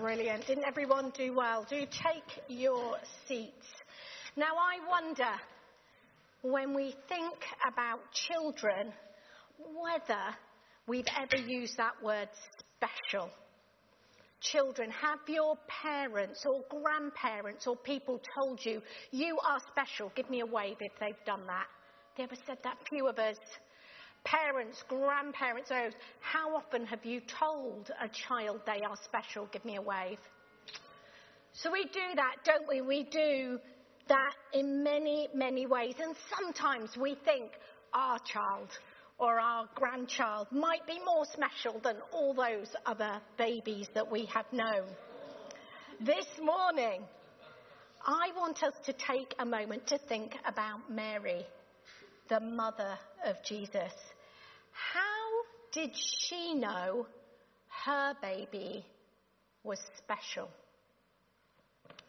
Brilliant. Didn't everyone do well? Do take your seats. Now, I wonder when we think about children whether we've ever used that word special. Children, have your parents or grandparents or people told you, you are special? Give me a wave if they've done that. They ever said that? Few of us parents, grandparents, those, how often have you told a child they are special? Give me a wave. So we do that, don't we? We do that in many, many ways. And sometimes we think our child or our grandchild might be more special than all those other babies that we have known. This morning, I want us to take a moment to think about Mary, the mother of Jesus. How did she know her baby was special?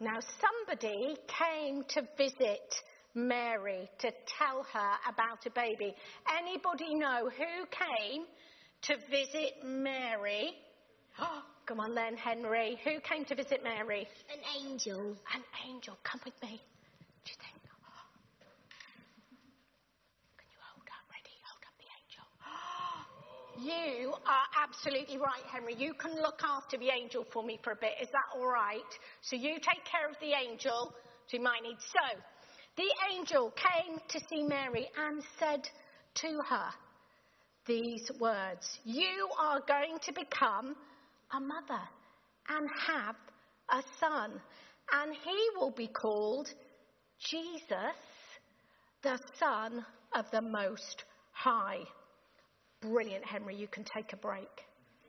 Now, somebody came to visit Mary to tell her about a baby. Anybody know who came to visit Mary? Oh, come on then, Henry. Who came to visit Mary? An angel. An angel. Come with me. Do you think? You are absolutely right, Henry. You can look after the angel for me for a bit. Is that all right? So you take care of the angel. So you might need. So the angel came to see Mary and said to her these words You are going to become a mother and have a son, and he will be called Jesus, the Son of the Most High. Brilliant, Henry. You can take a break.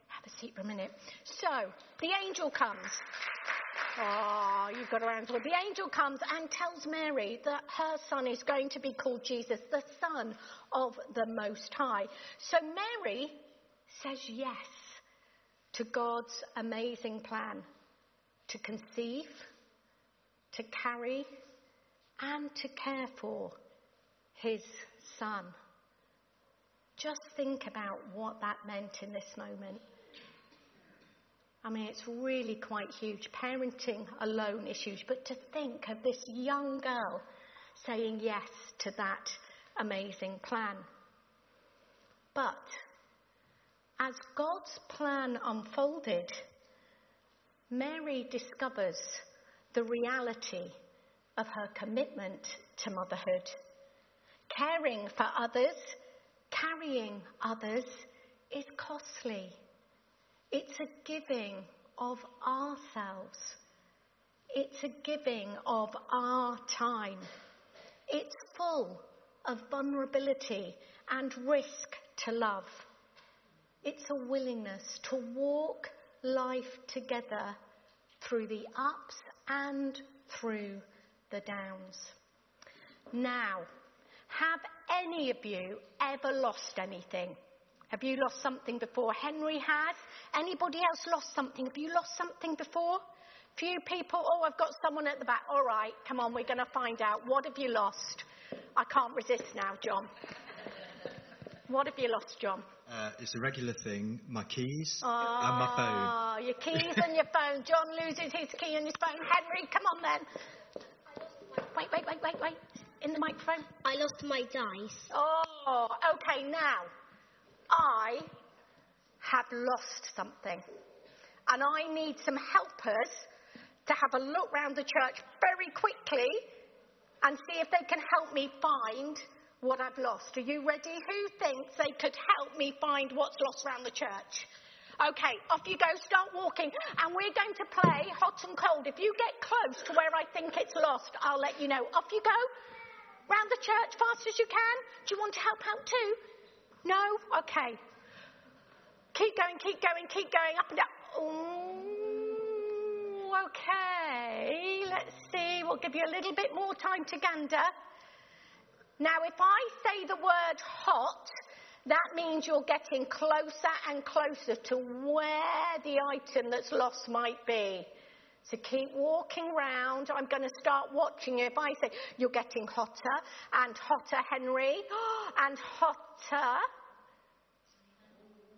Have a seat for a minute. So, the angel comes. Oh, you've got around to. The angel comes and tells Mary that her son is going to be called Jesus, the Son of the Most High. So Mary says yes to God's amazing plan to conceive, to carry, and to care for his son. Just think about what that meant in this moment. I mean, it's really quite huge. Parenting alone is huge. But to think of this young girl saying yes to that amazing plan. But as God's plan unfolded, Mary discovers the reality of her commitment to motherhood. Caring for others carrying others is costly. It's a giving of ourselves. It's a giving of our time. It's full of vulnerability and risk to love. It's a willingness to walk life together through the ups and through the downs. Now, have any of you ever lost anything? Have you lost something before? Henry has. Anybody else lost something? Have you lost something before? Few people. Oh, I've got someone at the back. All right, come on, we're going to find out. What have you lost? I can't resist now, John. What have you lost, John? Uh, it's a regular thing. My keys oh, and my phone. Your keys and your phone. John loses his key and his phone. Henry, come on then. Wait, wait, wait, wait, wait in the microphone? I lost my dice. Oh, okay, now. I have lost something. And I need some helpers to have a look round the church very quickly and see if they can help me find what I've lost. Are you ready? Who thinks they could help me find what's lost around the church? Okay, off you go, start walking, and we're going to play hot and cold. If you get close to where I think it's lost, I'll let you know. Off you go round the church fast as you can? Do you want to help out too? No? Okay. Keep going, keep going, keep going, up and down. Ooh, okay. Let's see. We'll give you a little bit more time to gander. Now, if I say the word hot, that means you're getting closer and closer to where the item that's lost might be. So keep walking round. I'm going to start watching you. If I say, you're getting hotter and hotter, Henry, and hotter,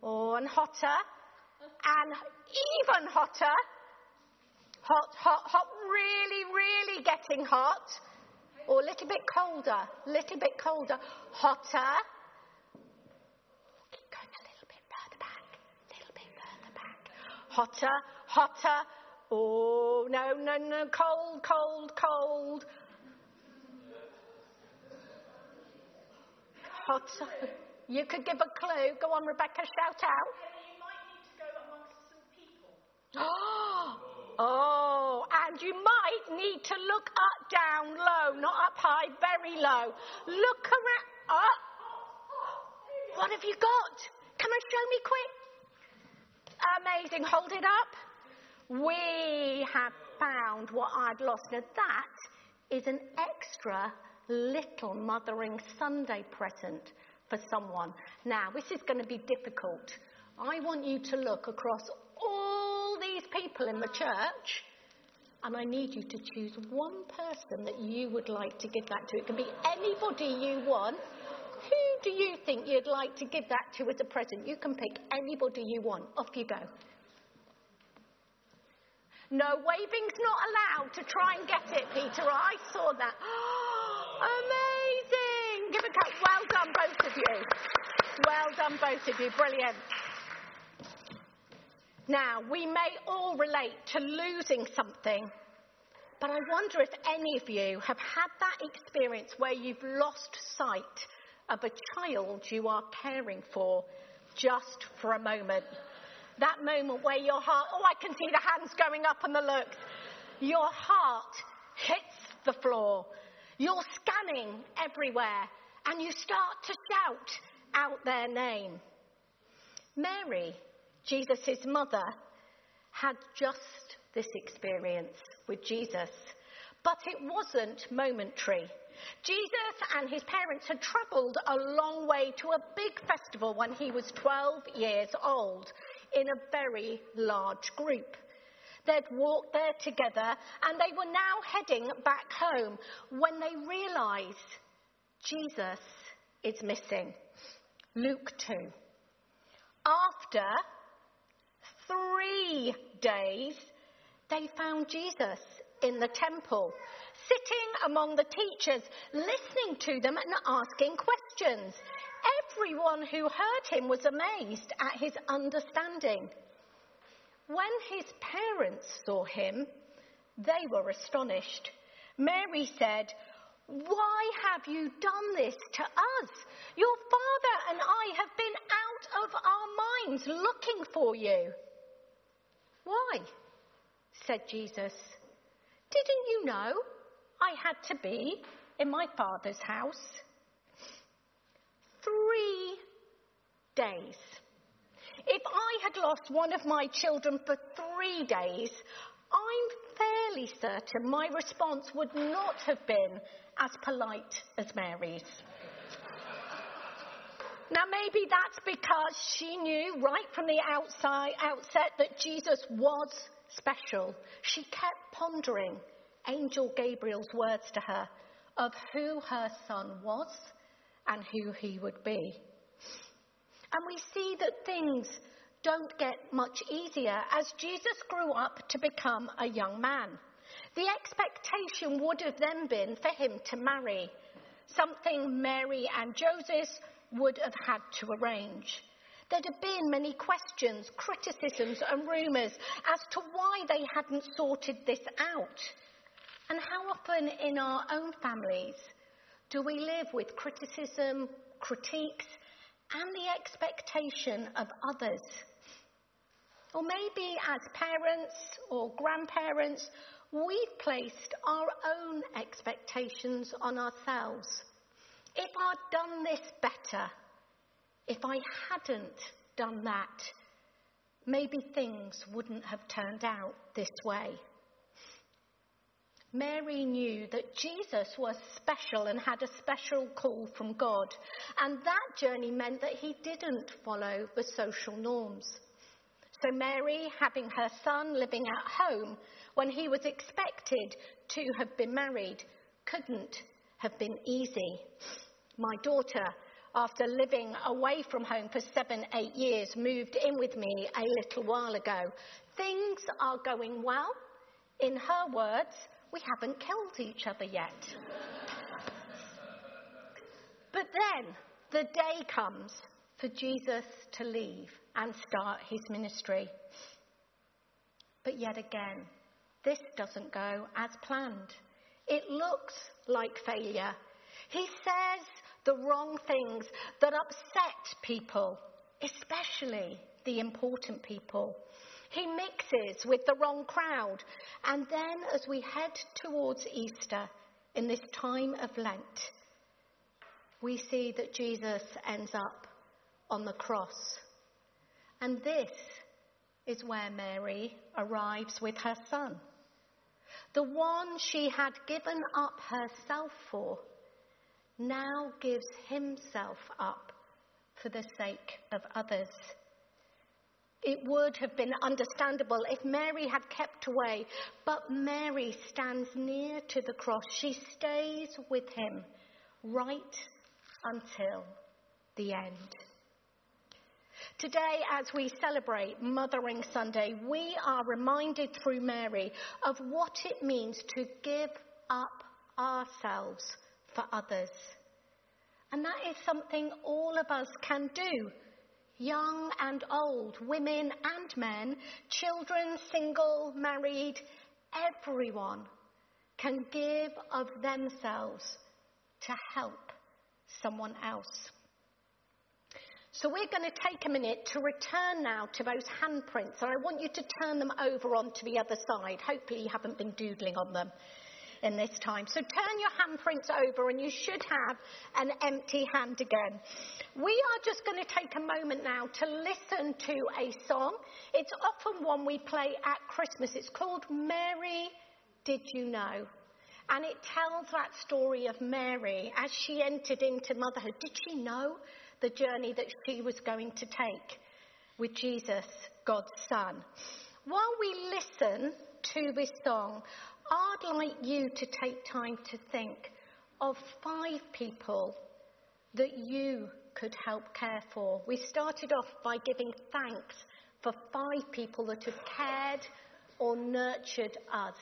oh, and hotter, and even hotter, Hot, hot, hot, really, really getting hot. Or a little bit colder, little bit colder. Hotter. Keep going a little bit further back, little bit further back. Hotter, hotter. Oh, no, no, no, cold, cold, cold. Hotter. You could give a clue. Go on, Rebecca, shout out. Oh, and you might need to look up, down, low, not up high, very low. Look around. Oh, what have you got? Come and show me quick. Amazing. Hold it up. We have found what I'd lost. Now that is an extra little Mothering Sunday present for someone. Now, this is going to be difficult. I want you to look across all these people in the church, and I need you to choose one person that you would like to give that to. It can be anybody you want. Who do you think you'd like to give that to as a present? You can pick anybody you want. Off you go. No, waving's not allowed to try and get it, Peter. I saw that. Amazing! Give a clap. Well done, both of you. Well done, both of you. Brilliant. Now, we may all relate to losing something, but I wonder if any of you have had that experience where you've lost sight of a child you are caring for just for a moment. That moment where your heart, oh, I can see the hands going up and the looks. Your heart hits the floor. You're scanning everywhere and you start to shout out their name. Mary Jesus' mother had just this experience with Jesus. But it wasn't momentary. Jesus and his parents had travelled a long way to a big festival when he was 12 years old in a very large group. They'd walked there together and they were now heading back home when they realised Jesus is missing. Luke 2. After three days, they found Jesus in the temple, sitting among the teachers, listening to them and asking questions. Everyone who heard him was amazed at his understanding. When his parents saw him, they were astonished. Mary said, Why have you done this to us? Your father and I have been out of our minds looking for you. Why? said Jesus. Didn't you know I had to be in my Father's house? Three days. If I had lost one of my children for three days, I'm fairly certain my response would not have been as polite as Mary's. Now, maybe that's because she knew right from the outside, outset that Jesus was special. She kept pondering Angel Gabriel's words to her of who her son was and who he would be. And we see that things don't get much easier as Jesus grew up to become a young man. The expectation would have then been for him to marry, something Mary and Joseph would have had to arrange. There'd have been many questions, criticisms, and rumours as to why they hadn't sorted this out. And how often in our own families do we live with criticism, critiques, and the expectation of others? Or maybe as parents or grandparents, we've placed our own expectations on ourselves. If I'd done this better, if I hadn't done that, maybe things wouldn't have turned out this way. Mary knew that Jesus was special and had a special call from God, and that journey meant that he didn't follow the social norms. So, Mary, having her son living at home when he was expected to have been married, couldn't have been easy. My daughter, after living away from home for seven, eight years, moved in with me a little while ago. Things are going well In her words, we haven't killed each other yet. but then the day comes for Jesus to leave and start his ministry. But yet again, this doesn't go as planned. It looks like failure. He says the wrong things that upset people, especially the important people. He mixes with the wrong crowd. And then, as we head towards Easter in this time of Lent, we see that Jesus ends up on the cross. And this is where Mary arrives with her son. The one she had given up herself for now gives himself up for the sake of others. It would have been understandable if Mary had kept away, but Mary stands near to the cross. She stays with him right until the end. Today, as we celebrate Mothering Sunday, we are reminded through Mary of what it means to give up ourselves for others. And that is something all of us can do. Young and old, women and men, children, single, married, everyone can give of themselves to help someone else. So we're going to take a minute to return now to those handprints, and I want you to turn them over onto the other side. Hopefully, you haven't been doodling on them in this time. So turn your handprints over, and you should have an empty hand again. We are just going to take a moment now to listen to a song. It's often one we play at Christmas. It's called Mary Did You Know? And it tells that story of Mary as she entered into motherhood. Did she know the journey that she was going to take with Jesus, God's Son. While we listen to this song, I'd like you to take time to think of five people that you could help care for. We started off by giving thanks for five people that have cared or nurtured us.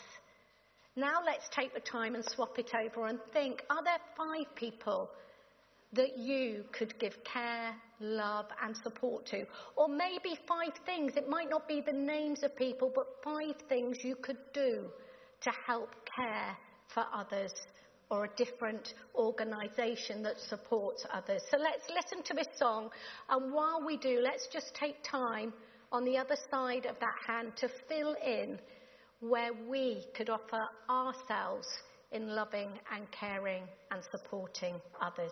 Now let's take the time and swap it over and think are there five people that you could give care, love, and support to. Or maybe five things. It might not be the names of people, but five things you could do to help care for others or a different organisation that supports others. So let's listen to this song. And while we do, let's just take time on the other side of that hand to fill in where we could offer ourselves in loving and caring and supporting others.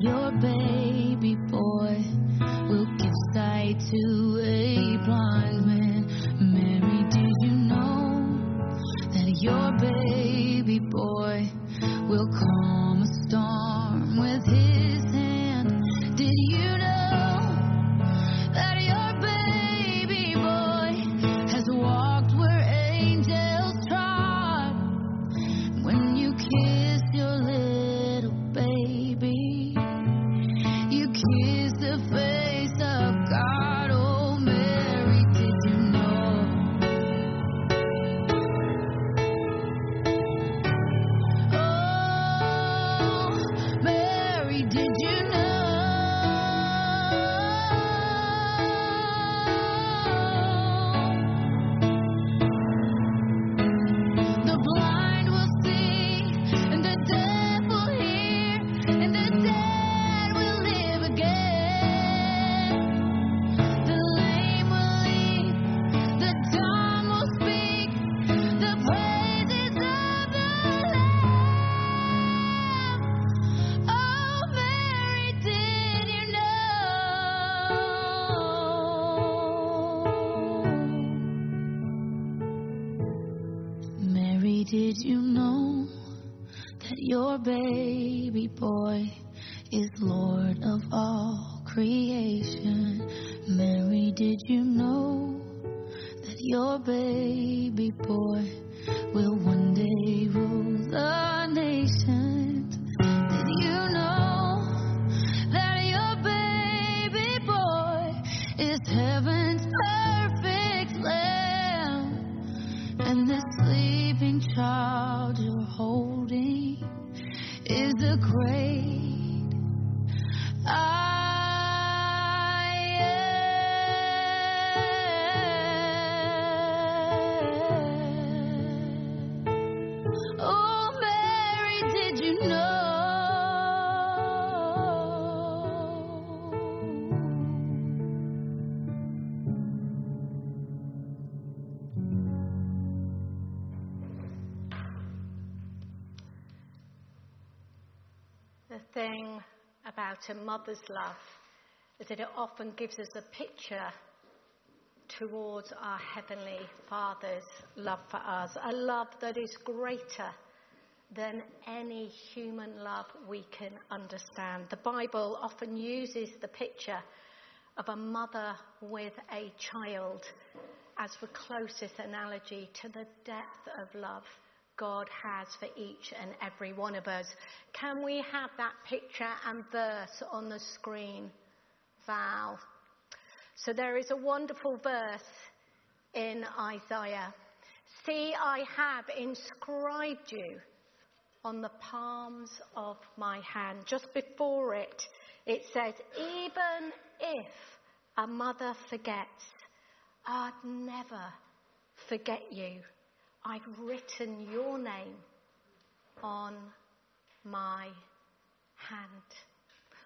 Your baby boy. Will give sight to did you know that your baby boy is Lord of all creation? Mary, did you know that your baby boy will one day rule the The thing about a mother's love is that it often gives us a picture towards our Heavenly Father's love for us, a love that is greater than any human love we can understand. The Bible often uses the picture of a mother with a child as the closest analogy to the depth of love God has for each and every one of us. Can we have that picture and verse on the screen, Val? So there is a wonderful verse in Isaiah. See, I have inscribed you on the palms of my hand. Just before it, it says, Even if a mother forgets, I'd never forget you. I've written your name on my hand.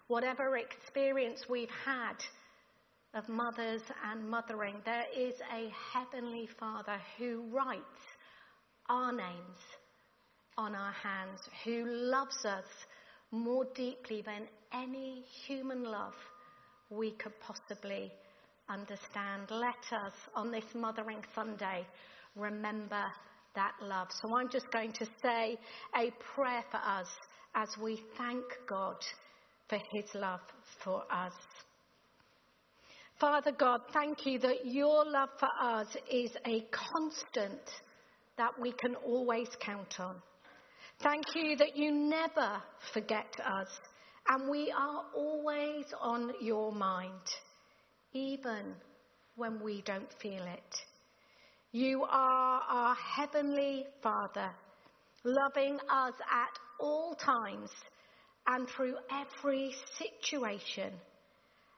Whatever experience we've had of mothers and mothering, there is a heavenly Father who writes our names on our hands, who loves us more deeply than any human love we could possibly understand. Let us, on this Mothering Sunday, remember that love. So I'm just going to say a prayer for us as we thank God for his love for us. Father God, thank you that your love for us is a constant that we can always count on. Thank you that you never forget us and we are always on your mind, even when we don't feel it. You are our heavenly Father, loving us at all times and through every situation.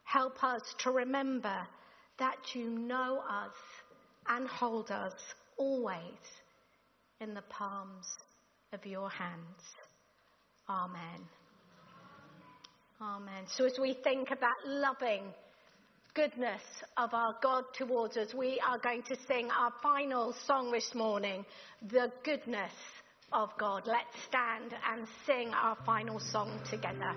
Help us to remember that you know us and hold us always in the palms of your hands. Amen. Amen. So as we think about loving goodness of our God towards us, we are going to sing our final song this morning, The Goodness of God. Let's stand and sing our final song together.